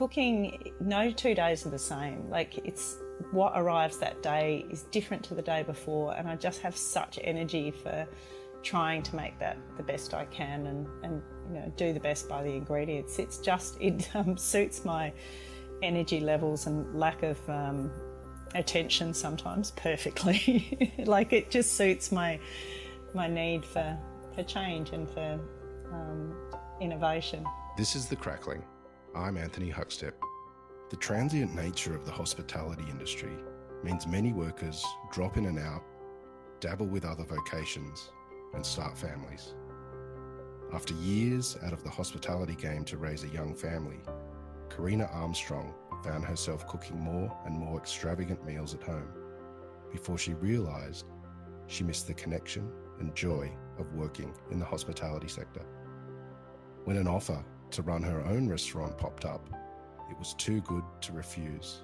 cooking, no two days are the same. Like it's what arrives that day is different to the day before, and I just have such energy for trying to make that the best I can and, and you know do the best by the ingredients. It's just it um, suits my energy levels and lack of um, attention sometimes perfectly. like it just suits my my need for for change and for um, innovation. This is the crackling. I'm Anthony Huckstep. The transient nature of the hospitality industry means many workers drop in and out, dabble with other vocations, and start families. After years out of the hospitality game to raise a young family, Karena Armstrong found herself cooking more and more extravagant meals at home before she realised she missed the connection and joy of working in the hospitality sector. When an offer to run her own restaurant popped up, it was too good to refuse.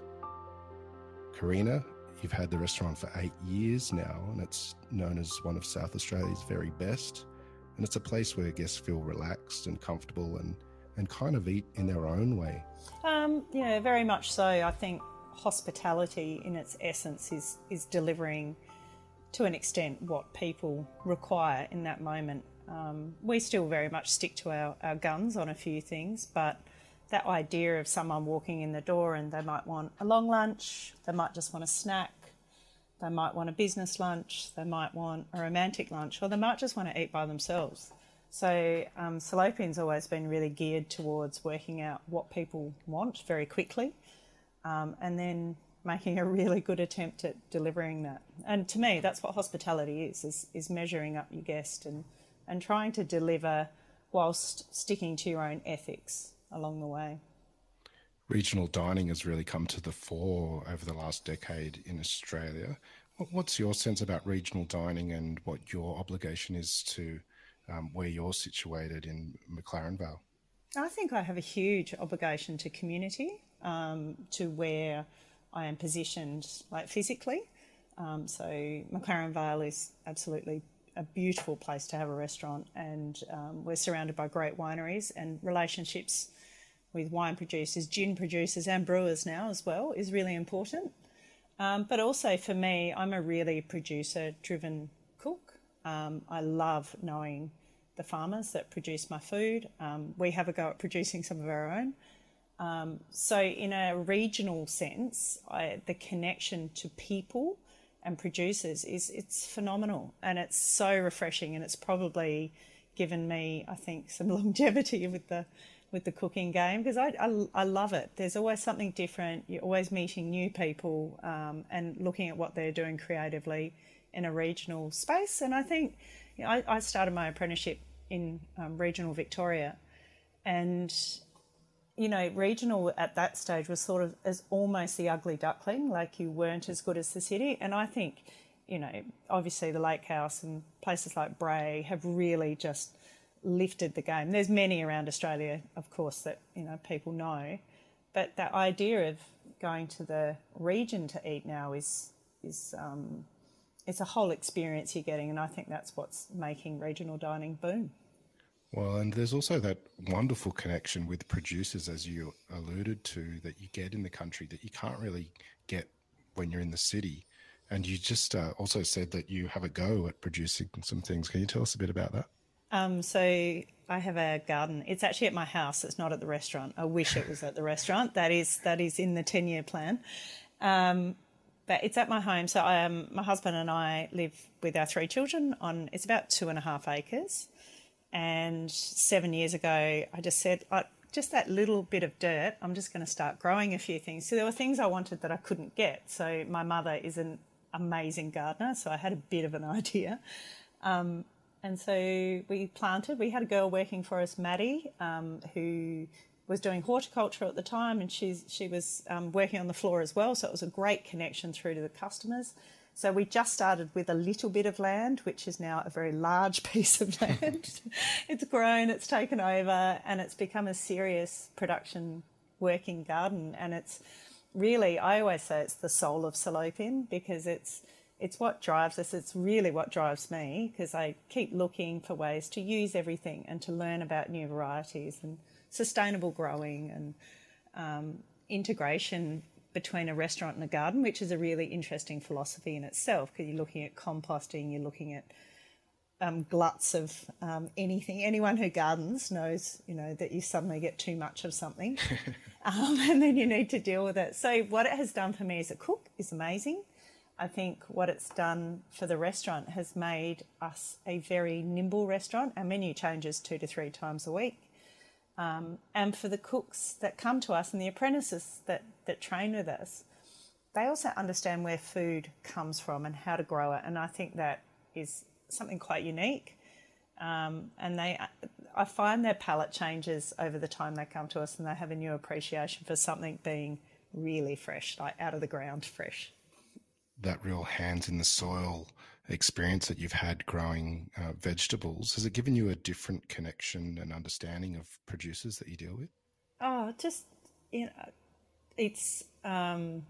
Karena, you've had the restaurant for eight years now, and it's known as one of South Australia's very best. And it's a place where guests feel relaxed and comfortable and, and kind of eat in their own way. Um, yeah, very much so. I think hospitality in its essence is, is delivering to an extent what people require in that moment. Um, we still very much stick to our, our guns on a few things, but that idea of someone walking in the door and they might want a long lunch, they might just want a snack, they might want a business lunch, they might want a romantic lunch, or they might just want to eat by themselves. So, um, Salopian's always been really geared towards working out what people want very quickly um, and then making a really good attempt at delivering that. And to me, that's what hospitality is, is, is measuring up your guest and, and trying to deliver whilst sticking to your own ethics along the way. Regional dining has really come to the fore over the last decade in Australia. What's your sense about regional dining and what your obligation is to um, where you're situated in McLaren Vale? I think I have a huge obligation to community, um, to where I am positioned, like physically. Um, so McLaren Vale is absolutely a beautiful place to have a restaurant, and um, we're surrounded by great wineries and relationships with wine producers, gin producers, and brewers now as well is really important. Um, but also for me, I'm a really producer driven cook. Um, I love knowing the farmers that produce my food. Um, we have a go at producing some of our own. Um, so, in a regional sense, I, the connection to people and producers is it's phenomenal and it's so refreshing and it's probably given me, I think, some longevity with the with the cooking game because I, I, I, love it. There's always something different. You're always meeting new people um, and looking at what they're doing creatively in a regional space. And I think you know, I, I, started my apprenticeship in um, regional Victoria, and you know, regional at that stage was sort of as almost the ugly duckling, like you weren't as good as the city. And I think, you know, obviously the Lake House and places like Brae have really just lifted the game. There's many around Australia, of course, that you know people know, but that idea of going to the region to eat now is is um, it's a whole experience you're getting, and I think that's what's making regional dining boom. Well, and there's also that wonderful connection with producers, as you alluded to, that you get in the country that you can't really get when you're in the city. And you just uh, also said that you have a go at producing some things. Can you tell us a bit about that? Um, so I have a garden. It's actually at my house. It's not at the restaurant. I wish it was at the restaurant. That is that is in the ten year plan. Um, but it's at my home. So um, my husband and I live with our three children on. It's about two and a half acres. And seven years ago, I just said, just that little bit of dirt. I'm just going to start growing a few things. So there were things I wanted that I couldn't get. So my mother is an amazing gardener, so I had a bit of an idea. Um, and so we planted. We had a girl working for us, Maddie, um, who was doing horticulture at the time, and she's she was um, working on the floor as well. So it was a great connection through to the customers. So we just started with a little bit of land, which is now a very large piece of land. it's grown, it's taken over, and it's become a serious production working garden. And it's really, I always say it's the soul of Salopian because it's it's what drives us. It's really what drives me because I keep looking for ways to use everything and to learn about new varieties and sustainable growing and um, integration between a restaurant and a garden, which is a really interesting philosophy in itself because you're looking at composting, you're looking at um, gluts of um, anything. Anyone who gardens knows, you know, that you suddenly get too much of something, um, and then you need to deal with it. So what it has done for me as a cook is amazing. I think what it's done for the restaurant has made us a very nimble restaurant. Our menu changes two to three times a week. Um, and for the cooks that come to us and the apprentices that, that train with us, they also understand where food comes from and how to grow it. And I think that is something quite unique. Um, and they, I find their palate changes over the time they come to us, and they have a new appreciation for something being really fresh, like out of the ground, fresh. That real hands in the soil experience that you've had growing uh, vegetables has it given you a different connection and understanding of producers that you deal with? Oh, just you know, it's um,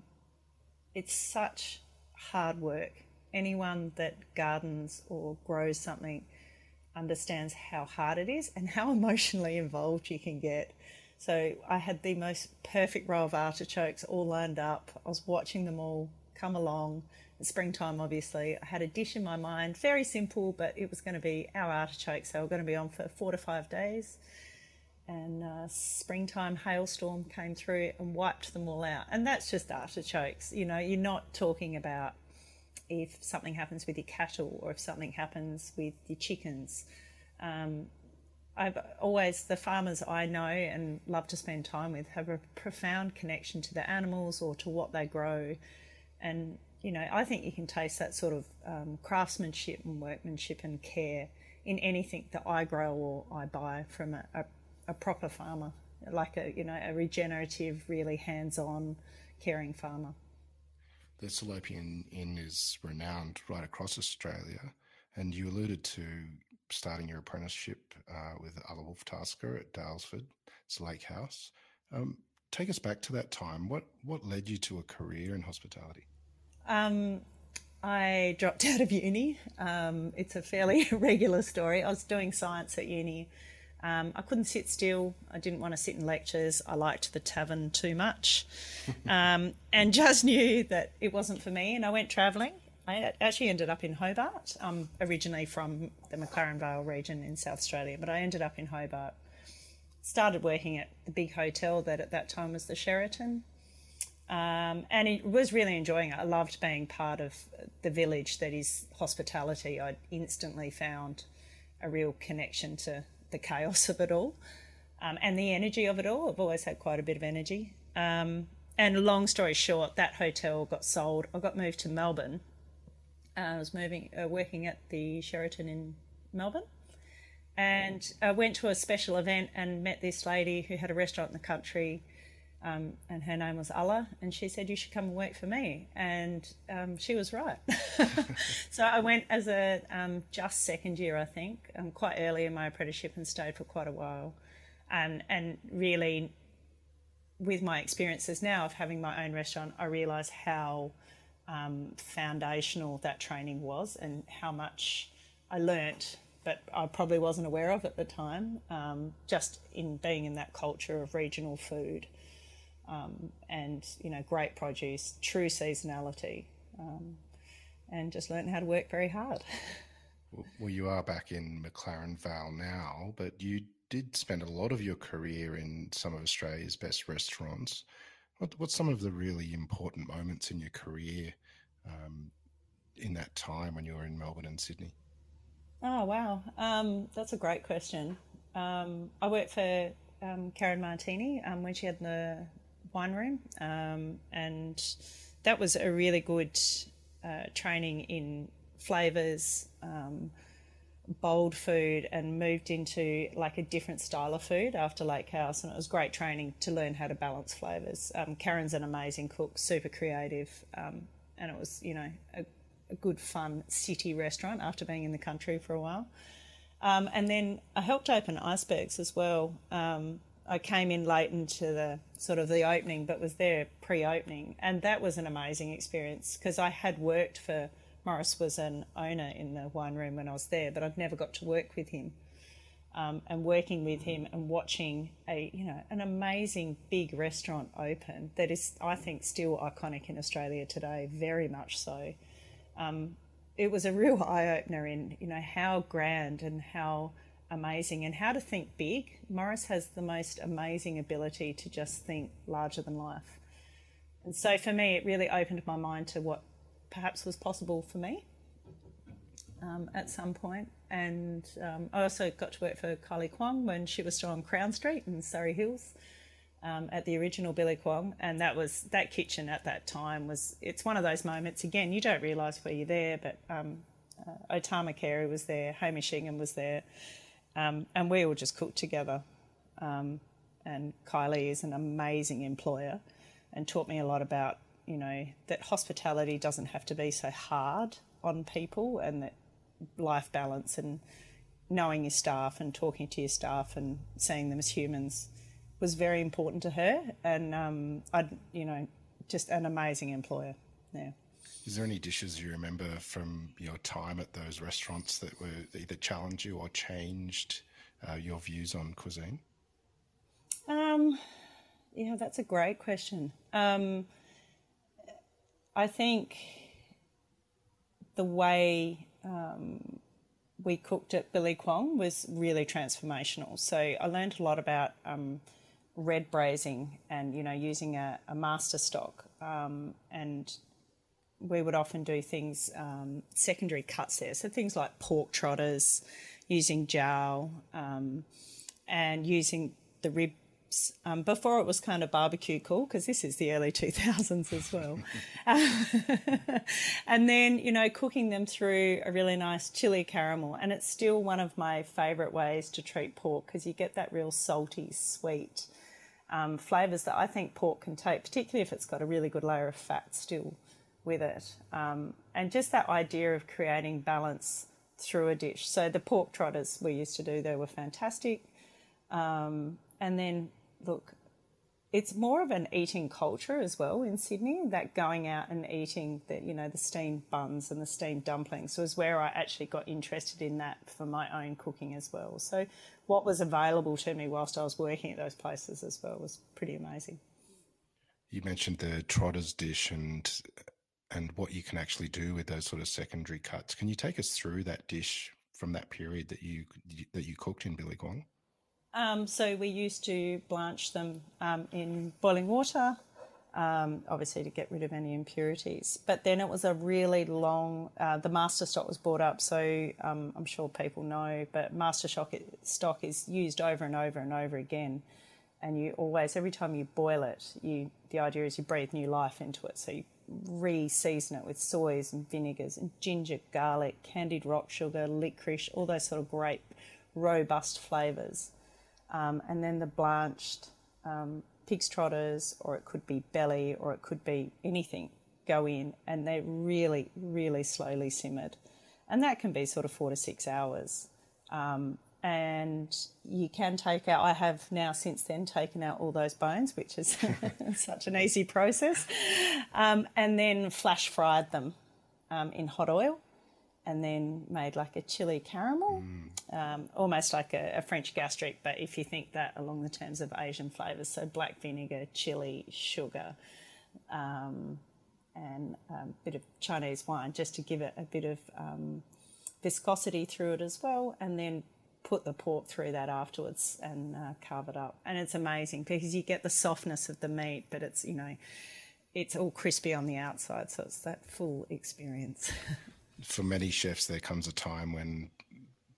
it's such hard work anyone that gardens or grows something understands how hard it is and how emotionally involved you can get. So I had the most perfect row of artichokes all lined up. I was watching them all come along. It's springtime, obviously. I had a dish in my mind, very simple, but it was going to be our artichokes. we're going to be on for four to five days. And uh, springtime hailstorm came through and wiped them all out. And that's just artichokes. You know, you're not talking about if something happens with your cattle or if something happens with your chickens. Um, I've always, the farmers I know and love to spend time with have a profound connection to the animals or to what they grow. And, you know, I think you can taste that sort of um, craftsmanship and workmanship and care in anything that I grow or I buy from a, a, a proper farmer, like a, you know, a regenerative, really hands on, caring farmer the Salopian Inn is renowned right across Australia, and you alluded to starting your apprenticeship uh, with Alla Wolf-Tasker at Daylesford. It's lake house. Um, take us back to that time. What what led you to a career in hospitality? Um, I dropped out of uni. Um, it's a fairly regular story. I was doing science at uni um, I couldn't sit still. I didn't want to sit in lectures. I liked the tavern too much, um, and just knew that it wasn't for me. And I went travelling. I actually ended up in Hobart. I'm originally from the McLaren Vale region in South Australia, but I ended up in Hobart. Started working at the big hotel that at that time was the Sheraton, um, and it was really enjoying it. I loved being part of the village that is hospitality. I instantly found a real connection to the chaos of it all um, and the energy of it all. I've always had quite a bit of energy. Um, and long story short, that hotel got sold. I got moved to Melbourne. Uh, I was moving, uh, working at the Sheraton in Melbourne, and I went to a special event and met this lady who had a restaurant in the country um, and her name was Alla, and she said, You should come and work for me. And um, she was right. so I went as a um, just second year, I think, um, quite early in my apprenticeship and stayed for quite a while. And, and really, with my experiences now of having my own restaurant, I realise how um, foundational that training was and how much I learnt but I probably wasn't aware of at the time, um, just in being in that culture of regional food um, and you know great produce, true seasonality, um, and just learned how to work very hard. well, you are back in McLaren Vale now, but you did spend a lot of your career in some of Australia's best restaurants. What, what's some of the really important moments in your career um, in that time when you were in Melbourne and Sydney? Oh wow, um, that's a great question. Um, I worked for um, Karen Martini um, when she had the wine room, um, and that was a really good uh, training in flavors, um, bold food, and moved into like a different style of food after Lake House, and it was great training to learn how to balance flavors. Karen's an amazing cook, super creative, and it was you know a, good fun city restaurant after being in the country for a while. Um, and then I helped open icebergs as well. Um, I came in late into the sort of the opening, but was there pre-opening, and that was an amazing experience because I had worked for Maurice was an owner in the wine room when I was there, but I'd never got to work with him. um, and working with him and watching a you know an amazing big restaurant open that is I think still iconic in Australia today, very much so. Um, it was a real eye opener in you know how grand and how amazing and how to think big. Maurice has the most amazing ability to just think larger than life. And so for me, it really opened my mind to what perhaps was possible for me um, at some point. And um, I also got to work for Kylie Kwong when she was still on Crown Street in Surry Hills. Um, at the original Billy Kwong, and that was that kitchen at that time was. It's one of those moments. Again, you don't realise where you're there, but um, uh, O Tama Carey was there, Hamish Ingham was there, um, and we all just cooked together. Um, and Kylie is an amazing employer and taught me a lot about, you know, that hospitality doesn't have to be so hard on people and that life balance and knowing your staff and talking to your staff and seeing them as humans was very important to her. And um, I, you know, just an amazing employer. Yeah. Is there any dishes you remember from your time at those restaurants that were either challenged you or changed uh, your views on cuisine? Um, yeah, that's a great question. Um, I think the way um, we cooked at Billy Kwong was really transformational. So I learned a lot about um, red braising and you know using a, a master stock um, and we would often do things, um, secondary cuts there. So things like pork trotters, using jowl, um, and using the ribs. Um, before it was kind of barbecue cool, because this is the early 2000s as well. and then, you know, cooking them through a really nice chili caramel. And it's still one of my favourite ways to treat pork because you get that real salty, sweet um, flavours that I think pork can take, particularly if it's got a really good layer of fat still with it. Um, and just that idea of creating balance through a dish. So the pork trotters we used to do, they were fantastic. Um, and then, look, it's more of an eating culture as well in Sydney. That going out and eating the you know the steamed buns and the steamed dumplings was where I actually got interested in that for my own cooking as well. So what was available to me whilst I was working at those places as well was pretty amazing. You mentioned the trotters dish and and what you can actually do with those sort of secondary cuts. Can you take us through that dish from that period that you that you cooked in Billy Kwong? Um, so we used to blanch them um, in boiling water, um, obviously to get rid of any impurities. But then it was a really long. Uh, the master stock was brought up, so um, I'm sure people know. But master stock stock is used over and over and over again, and you always every time you boil it, you the idea is you breathe new life into it. So you re-season it with soys and vinegars and ginger, garlic, candied rock sugar, licorice, all those sort of great robust flavours. Um, and then the blanched um, pig's trotters, or it could be belly, or it could be anything, go in, and they're really, really slowly simmered. And that can be sort of four to six hours. Um, and you can take out. I have now since then taken out all those bones, which is such an easy process, um, and then flash fried them um, in hot oil, and then made like a chili caramel, mm. um, almost like a, a, French gastrique, but if you think that along the terms of Asian flavors, so black vinegar, chili, sugar. Um, and a bit of Chinese wine just to give it a bit of um, viscosity through it as well, and then put the pork through that afterwards and uh, carve it up. And it's amazing because you get the softness of the meat, but it's, you know, it's all crispy on the outside. So it's that full experience. For many chefs, there comes a time when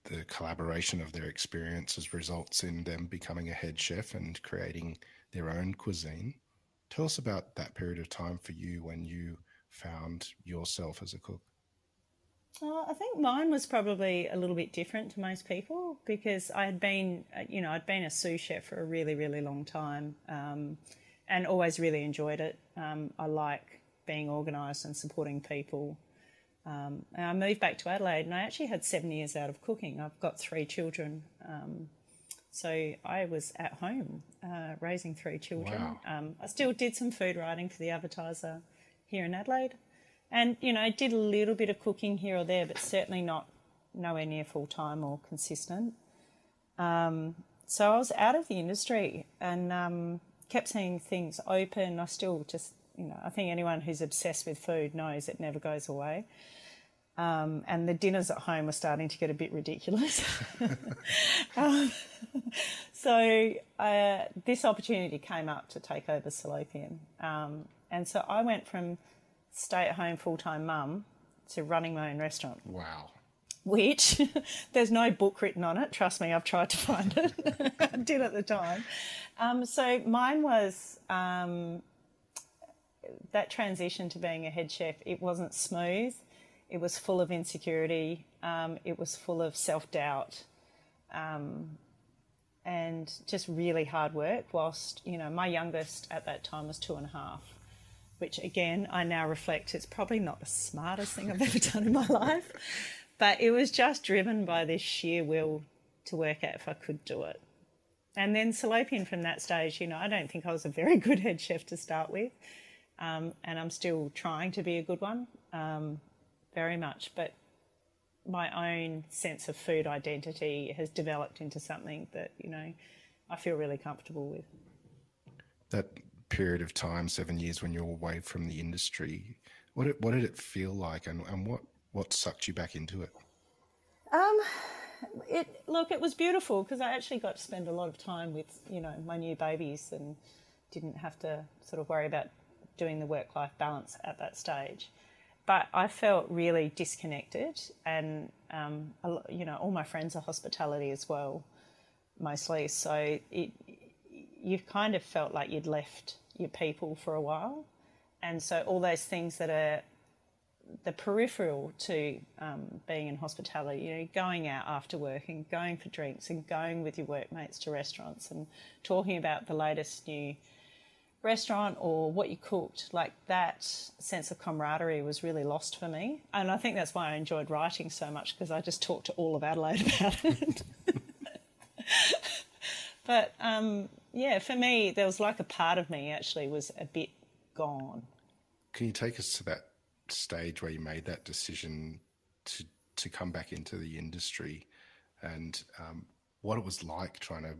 the collaboration of their experiences results in them becoming a head chef and creating their own cuisine. Tell us about that period of time for you when you found yourself as a cook. Well, I think mine was probably a little bit different to most people because I had been, uh, you know, I'd been a sous chef for a really, really long time um, and always really enjoyed it. Um, I like being organised and supporting people. Um, and I moved back to Adelaide and I actually had seven years out of cooking. I've got three children. Um, so I was at home uh, raising three children. Wow. Um, I still did some food writing for the advertiser here in Adelaide. And, you know, I did a little bit of cooking here or there, but certainly not nowhere near full time or consistent. Um, so I was out of the industry and um, kept seeing things open. I still just, you know, I think anyone who's obsessed with food knows it never goes away. Um, and the dinners at home were starting to get a bit ridiculous. um, so uh, this opportunity came up to take over Salopian. Um, and so I went from stay at home full time mum to running my own restaurant. Wow. Which there's no book written on it. Trust me, I've tried to find it. I did at the time. Um, so mine was um, that transition to being a head chef. It wasn't smooth it was full of insecurity. Um, it was full of self doubt. Um, and just really hard work. Whilst, you know, my youngest at that time was two and a half, which again, I now reflect it's probably not the smartest thing I've ever done in my life. But it was just driven by this sheer will to work out if I could do it. And then Salopian from that stage, you know, I don't think I was a very good head chef to start with. Um, and I'm still trying to be a good one. Um, very much, but my own sense of food identity has developed into something that, you know, I feel really comfortable with. That period of time, seven years when you're away from the industry, what did, what did it feel like and, and what, what sucked you back into it? Um, it look, it was beautiful because I actually got to spend a lot of time with, you know, my new babies and didn't have to sort of worry about doing the work life balance at that stage but I felt really disconnected, and um, you know, all my friends are hospitality as well, mostly. So it, you've kind of felt like you'd left your people for a while, and so all those things that are the peripheral to um, being in hospitality, you know, going out after work and going for drinks and going with your workmates to restaurants and talking about the latest new restaurant or what you cooked, like that sense of camaraderie was really lost for me. And I think that's why I enjoyed writing so much because I just talked to all of Adelaide about it. but um, yeah, for me, there was like a part of me actually was a bit gone. Can you take us to that stage where you made that decision to to come back into the industry and um, what it was like trying to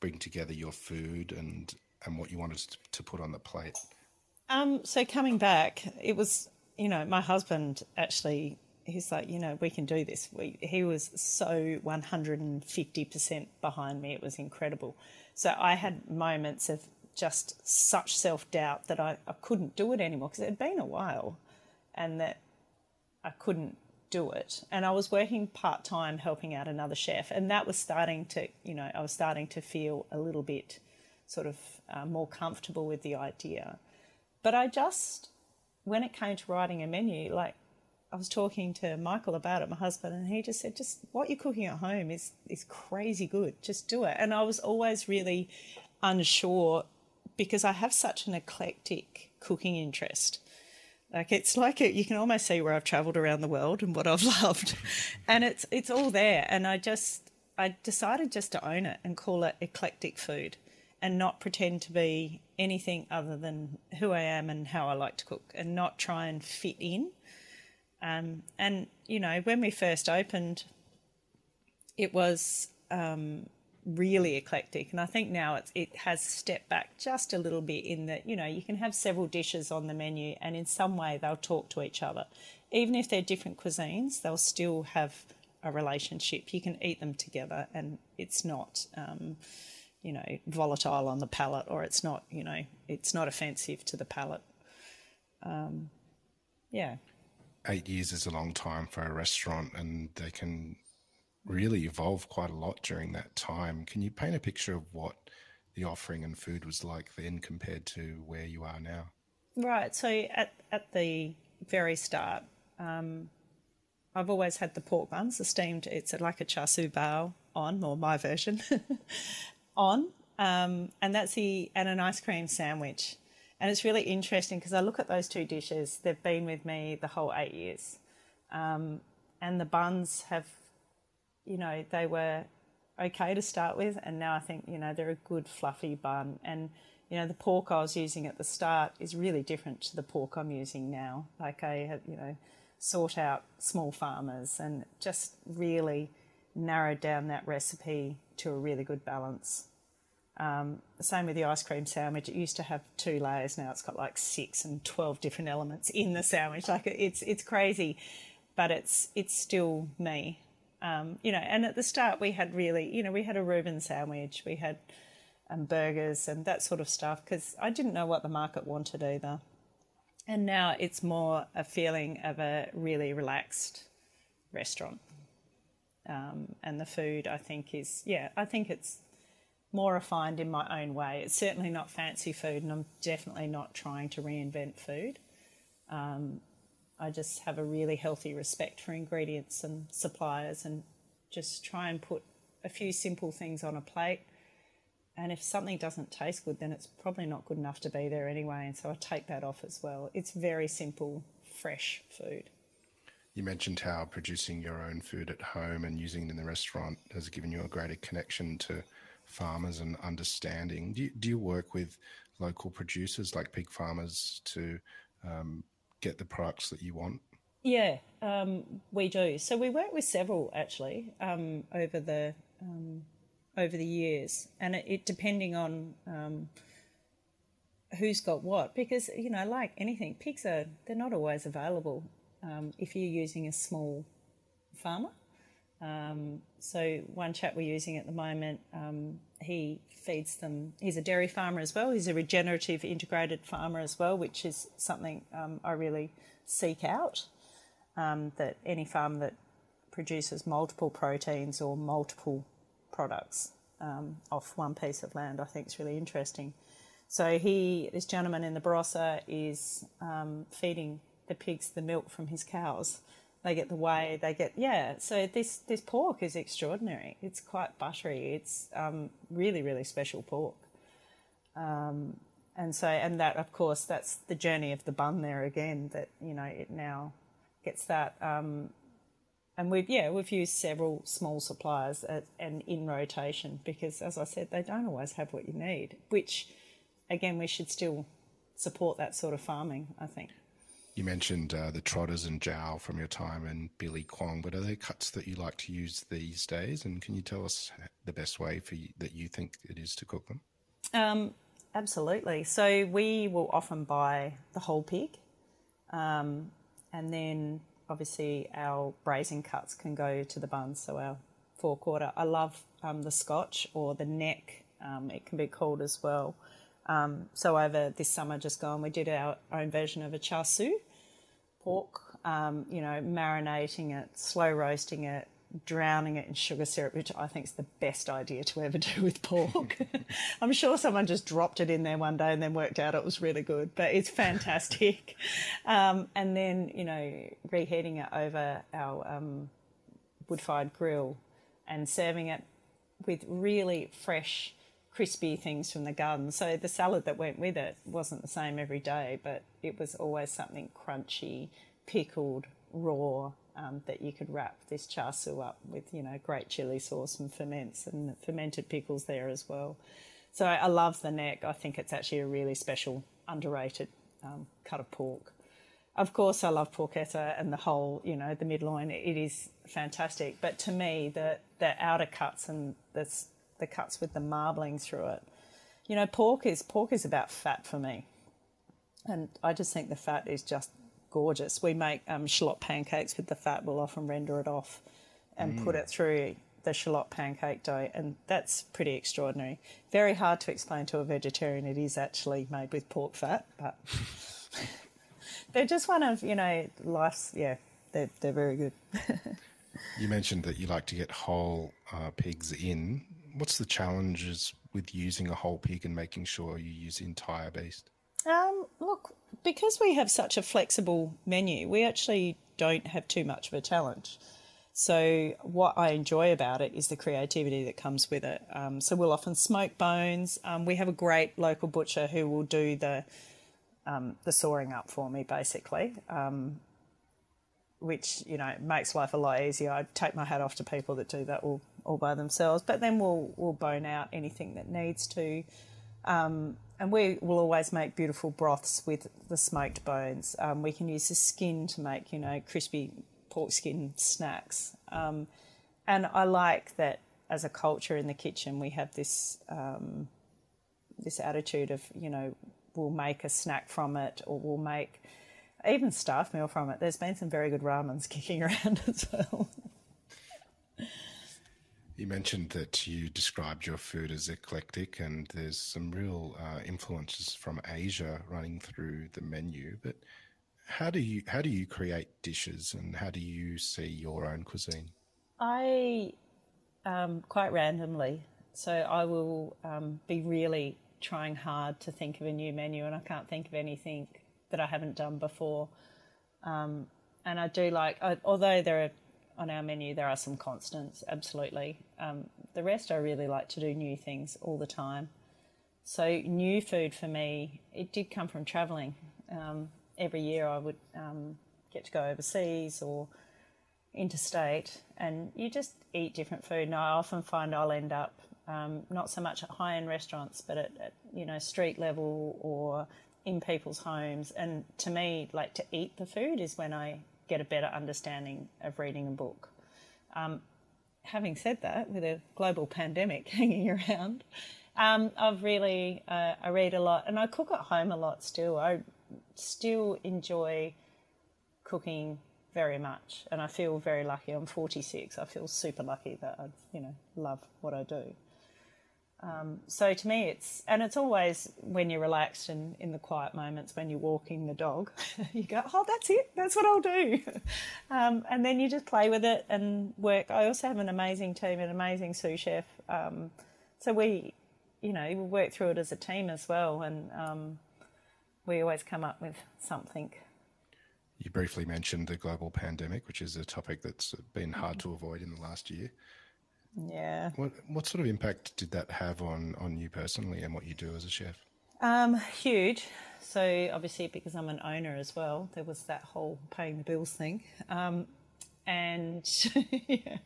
bring together your food and and what you wanted to put on the plate? Um, so coming back, it was you know my husband actually he's like you know we can do this. We, he was so one hundred and fifty percent behind me. It was incredible. So I had moments of just such self doubt that I, I couldn't do it anymore because it had been a while, and that I couldn't do it. And I was working part time helping out another chef, and that was starting to you know I was starting to feel a little bit sort of uh, more comfortable with the idea. But I just, when it came to writing a menu, like I was talking to Michael about it, my husband, and he just said, just what you're cooking at home is, is crazy good. Just do it. And I was always really unsure because I have such an eclectic cooking interest. Like it's like it, you can almost see where I've travelled around the world and what I've loved, and it's it's all there. And I just I decided just to own it and call it eclectic food and not pretend to be anything other than who I am and how I like to cook and not try and fit in. Um, and, you know, when we first opened, it was um, really eclectic. And I think now it's, it has stepped back just a little bit in that, you know, you can have several dishes on the menu and in some way they'll talk to each other. Even if they're different cuisines, they'll still have a relationship. You can eat them together and it's not. Um, you know, volatile on the palate or it's not, you know, it's not offensive to the palate. Um, yeah. Eight years is a long time for a restaurant and they can really evolve quite a lot during that time. Can you paint a picture of what the offering and food was like then compared to where you are now? Right. So at, at the very start, um, I've always had the pork buns, the steamed, it's like a char siu bao on, or my version. on, um, and that's the and an ice cream sandwich. And it's really interesting because I look at those two dishes; they've been with me the whole eight years, um, and the buns have, you know, they were okay to start with, and now I think you know they're a good fluffy bun. And you know, the pork I was using at the start is really different to the pork I'm using now. Like I have, you know, sought out small farmers and just really narrowed down that recipe to a really good balance. Um, same with the ice cream sandwich. It used to have two layers. Now it's got like six and twelve different elements in the sandwich. Like it's it's crazy, but it's it's still me. Um, you know, and at the start we had really, you know, we had a Reuben sandwich, we had um, burgers and that sort of stuff because I didn't know what the market wanted either. And now it's more a feeling of a really relaxed restaurant. Um, and the food, I think, is, yeah, I think it's more refined in my own way. It's certainly not fancy food, and I'm definitely not trying to reinvent food. Um, I just have a really healthy respect for ingredients and suppliers and just try and put a few simple things on a plate. And if something doesn't taste good, then it's probably not good enough to be there anyway. And so I take that off as well. It's very simple, fresh food. You mentioned how producing your own food at home and using it in the restaurant has given you a greater connection to farmers and understanding. Do you, do you work with local producers like pig farmers to um, get the products that you want? Yeah, um, we do. So we work with several actually um, over the um, over the years, and it, it depending on um, who's got what, because you know, like anything, pigs are they're not always available um, if you're using a small farmer. Um, so one chap we're using at the moment, um, he feeds them. He's a dairy farmer as well. He's a regenerative integrated farmer as well, which is something um, I really seek out. Um, that any farm that produces multiple proteins or multiple products um, off one piece of land, I think is really interesting. So he, this gentleman in the Barossa, is um, feeding the pigs the milk from his cows they get the whey, they get yeah. So this this pork is extraordinary. It's quite buttery. It's um, really really special pork. Um, and so and that of course that's the journey of the bun there again. That you know it now gets that. Um, and we've yeah we've used several small suppliers at, and in rotation because as I said they don't always have what you need. Which again we should still support that sort of farming. I think. You mentioned uh, the trotters and jowl from your time in Billy Kwong, but are there cuts that you like to use these days? And can you tell us the best way for you, that you think it is to cook them? Um, absolutely. So we will often buy the whole pig, um, and then obviously our braising cuts can go to the buns. So our forequarter. I love um, the Scotch or the neck. Um, it can be called as well. Um, so over this summer just gone, we did our own version of a char siu pork. Um, you know, marinating it, slow roasting it, drowning it in sugar syrup, which I think is the best idea to ever do with pork. I'm sure someone just dropped it in there one day and then worked out it was really good, but it's fantastic. um, and then, you know, reheating it over our um, wood fired grill and serving it with really fresh crispy things from the garden. So the salad that went with it wasn't the same every day, but it was always something crunchy, pickled, raw. Um, that you could wrap this char siu up with, you know, great chili sauce and ferments and fermented pickles there as well. So I love the neck. I think it's actually a really special, underrated um, cut of pork. Of course, I love porchetta and the whole, you know, the midloin. It is fantastic. But to me, the the outer cuts and the the cuts with the marbling through it. You know, pork is pork is about fat for me, and I just think the fat is just gorgeous. We make um, shallot pancakes with the fat. We'll often render it off and mm. put it through the shallot pancake dough, and that's pretty extraordinary. Very hard to explain to a vegetarian. It is actually made with pork fat, but they're just one of you know life's yeah. They're they're very good. you mentioned that you like to get whole uh, pigs in what's the challenges with using a whole pig and making sure you use entire beast? Um, look, because we have such a flexible menu, we actually don't have too much of a challenge. So, what I enjoy about it is the creativity that comes with it. Um, so, we'll often smoke bones. Um, we have a great local butcher who will do the um, the sawing up for me, basically, um, which you know makes life a lot easier. I take my hat off to people that do that all all by themselves. But then we'll we'll bone out anything that needs to. Um, and we will always make beautiful broths with the smoked bones. Um, we can use the skin to make, you know, crispy pork skin snacks. Um, and I like that as a culture in the kitchen, we have this um, this attitude of you know we'll make a snack from it or we'll make even staff meal from it. There's been some very good ramens kicking around as well. You mentioned that you described your food as eclectic, and there's some real uh, influences from Asia running through the menu. But how do you how do you create dishes, and how do you see your own cuisine? I um, quite randomly, so I will um, be really trying hard to think of a new menu, and I can't think of anything that I haven't done before. Um, and I do like, I, although there are on our menu there are some constants, absolutely. Um, the rest I really like to do new things all the time. So new food for me, it did come from travelling. Um, every year I would um, get to go overseas or interstate, and you just eat different food. And I often find I'll end up um, not so much at high end restaurants, but at, at, you know street level or in people's homes. And to me, like to eat the food is when I get a better understanding of reading a book. Um, having said that, with a global pandemic hanging around, um, I've really uh, I read a lot and I cook at home a lot still. I still enjoy cooking very much, and I feel very lucky. I'm 46. I feel super lucky that I you know love what I do. Um, so to me, it's and it's always when you're relaxed and in the quiet moments when you're walking the dog, you go, oh, that's it, that's what I'll do, um, and then you just play with it and work. I also have an amazing team, an amazing sous chef. Um, so we, you know, we work through it as a team as well, and um, we always come up with something. You briefly mentioned the global pandemic, which is a topic that's been hard to avoid in the last year. Yeah. What what sort of impact did that have on on you personally and what you do as a chef? Um, huge. So obviously, because I'm an owner as well, there was that whole paying the bills thing. Um, and yeah.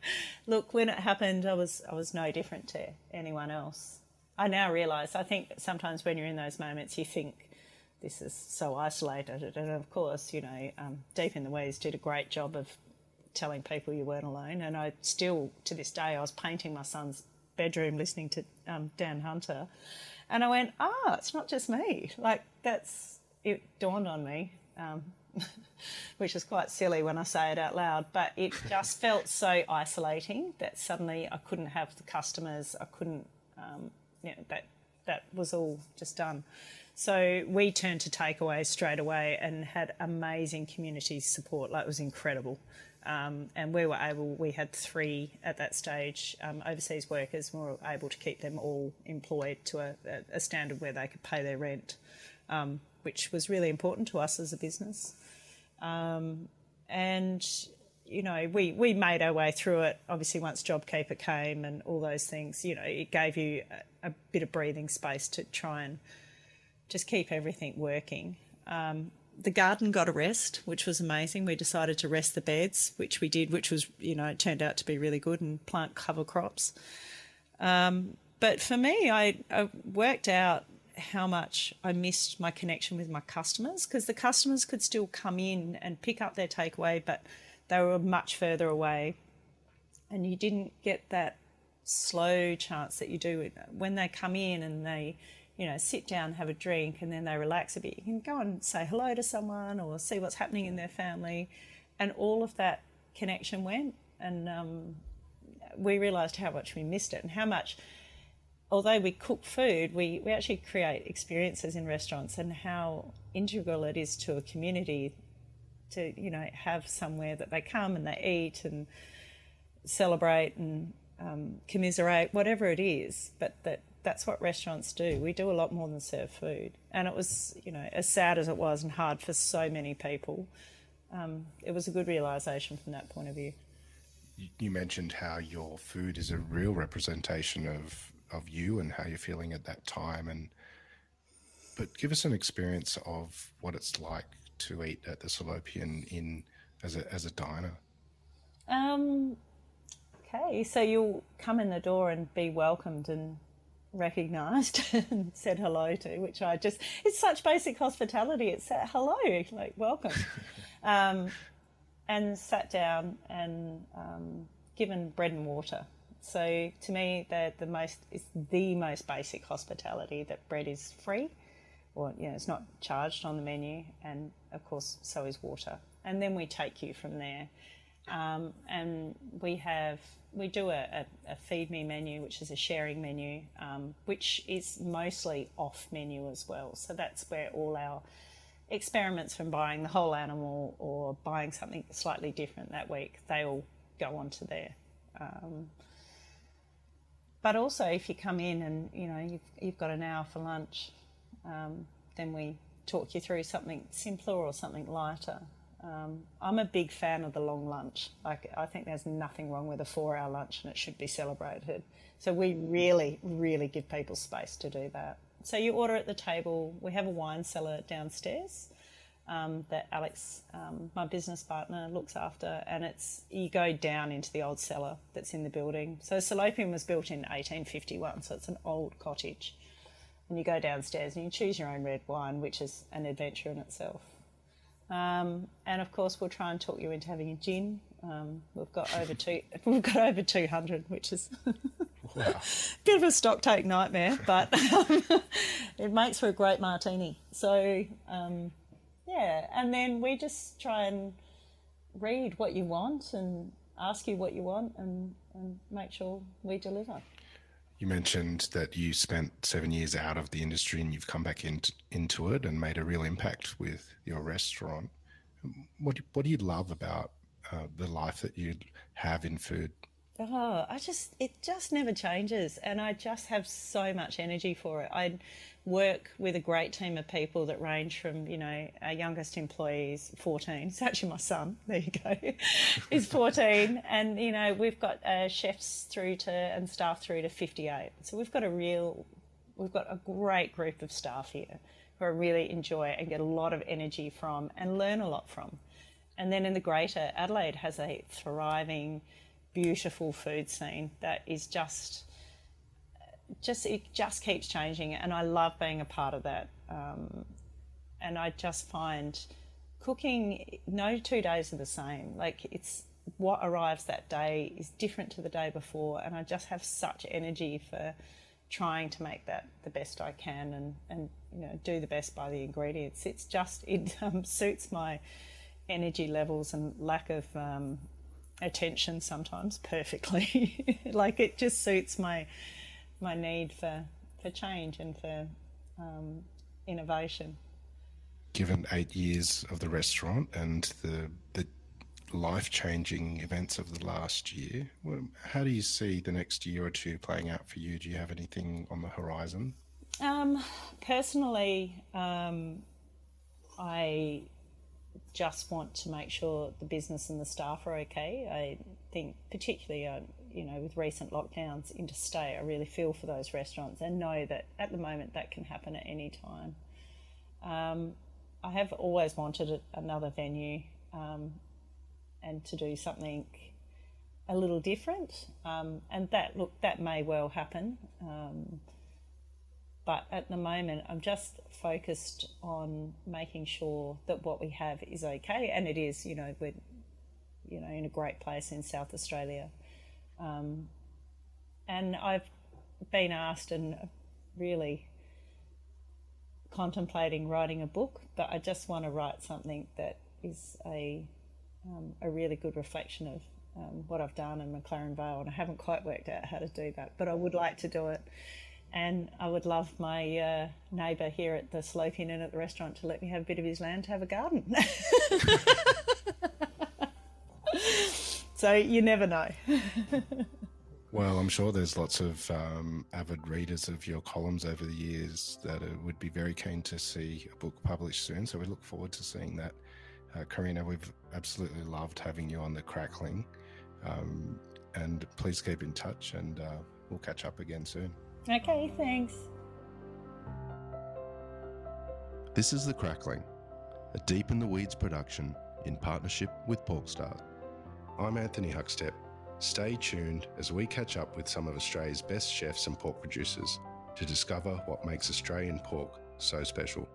look, when it happened, I was I was no different to anyone else. I now realise. I think sometimes when you're in those moments, you think this is so isolated, and of course, you know, um, Deep in the Weeds did a great job of telling people you weren't alone. And I still, to this day, I was painting my son's bedroom listening to um, Dan Hunter. And I went, ah, oh, it's not just me. Like, that's, it dawned on me, um, which is quite silly when I say it out loud, but it just felt so isolating that suddenly I couldn't have the customers, I couldn't, um, you know, that, that was all just done. So we turned to takeaways straight away and had amazing community support. Like it was incredible. Um, and we were able, we had three at that stage um, overseas workers, we were able to keep them all employed to a, a standard where they could pay their rent, um, which was really important to us as a business. Um, and, you know, we, we made our way through it. Obviously, once JobKeeper came and all those things, you know, it gave you a, a bit of breathing space to try and just keep everything working. Um, the garden got a rest, which was amazing. We decided to rest the beds, which we did, which was, you know, turned out to be really good and plant cover crops. Um, but for me, I, I, worked out how much I missed my connection with my customers because the customers could still come in and pick up their takeaway, but they were much further away. And you didn't get that slow chance that you do when they come in and they you know, sit down, have a drink, and then they relax a bit. You can go and say hello to someone or see what's happening in their family, and all of that connection went. And um, we realised how much we missed it and how much, although we cook food, we, we actually create experiences in restaurants and how integral it is to a community to, you know, have somewhere that they come and they eat and celebrate and um, commiserate, whatever it is, but that that's what restaurants do. We do a lot more than serve food. And it was, you know, as sad as it was and hard for so many people, um, it was a good realization from that point of view. You mentioned how your food is a real representation of, of you and how you're feeling at that time. And but give us an experience of what it's like to eat at the Salopian Inn as a as a diner. Um, okay, so you'll come in the door and be welcomed and recognised and said hello to, which I just, it's such basic hospitality. It's hello, like welcome. um, and sat down and um, given bread and water. So to me, the the most is the most basic hospitality that bread is free, or you know it's not charged on the menu, and of course so is water. And then we take you from there, um, and we have we do a, a, a, feed me menu, which is a sharing menu, um, which is mostly off menu as well. So that's where all our experiments from buying the whole animal or buying something slightly different that week, they all go onto there. Um, but also, if you come in and you know you've, you've got an hour for lunch, um, then we talk you through something simpler or something lighter. Um, I'm a big fan of the long lunch. Like I think there's nothing wrong with a four-hour lunch, and it should be celebrated. So we really, really give people space to do that. So you order at the table. We have a wine cellar downstairs um, that Alex, um, my business partner, looks after, and it's you go down into the old cellar that's in the building. So Salopian was built in 1851, so it's an old cottage. And you go downstairs and you choose your own red wine, which is an adventure in itself. Um, and of course, we'll try and talk you into having a gin. Um, we've got over two. We've got over two hundred, which is wow. bit of a stock take nightmare, but um, it makes for a great martini. So um, yeah, and then we just try and read what you want and ask you what you want and, and make sure we deliver. You mentioned that you spent seven years out of the industry and you've come back into, into it and made a real impact with your restaurant. What, what do you love about uh, the life that you have in food? Oh, I just, it just never changes. And I just have so much energy for it. I work with a great team of people that range from, you know, our youngest employees, 14. It's actually my son. There you go. He's 14. And, you know, we've got uh, chefs through to and staff through to 58. So we've got a real, we've got a great group of staff here who I really enjoy and get a lot of energy from and learn a lot from. And then in the greater, Adelaide has a thriving, beautiful food scene that is just just it just keeps changing and I love being a part of that. Um, and I just find cooking no two days are the same. Like it's what arrives that day is different to the day before and I just have such energy for trying to make that the best I can and, and you know do the best by the ingredients. It's just it um, suits my energy levels and lack of um, attention sometimes perfectly. like it just suits my my need for for change and for um, innovation. Given eight years of the restaurant and the the life changing events of the last year, how do you see the next year or two playing out for you? Do you have anything on the horizon? Um, personally, um, I just want to make sure the business and the staff are okay. I think, particularly, uh, you know, with recent lockdowns interstate, I really feel for those restaurants and know that at the moment that can happen at any time. Um, I have always wanted another venue um, and to do something a little different, um, and that look that may well happen. But at the moment, I'm just focused on making sure that what we have is okay, and it is. You know, we're you know in a great place in South Australia, um, and I've been asked and really contemplating writing a book, but I just want to write something that is a um, a really good reflection of um, what I've done in McLaren Vale, and I haven't quite worked out how to do that, but I would like to do it and I would love my uh, neighbour here at the Salopian Inn at the restaurant to let me have a bit of his land to have a garden. so you never know. well, I'm sure there's lots of um, avid readers of your columns over the years that would be very keen to see a book published soon. So we look forward to seeing that. Uh, Karena, we've absolutely loved having you on the Crackling. Um, and please keep in touch and uh, we'll catch up again soon. Okay, thanks. This is The Crackling, a Deep in the Weeds production in partnership with Porkstar. I'm Anthony Huckstep. Stay tuned as we catch up with some of Australia's best chefs and pork producers to discover what makes Australian pork so special.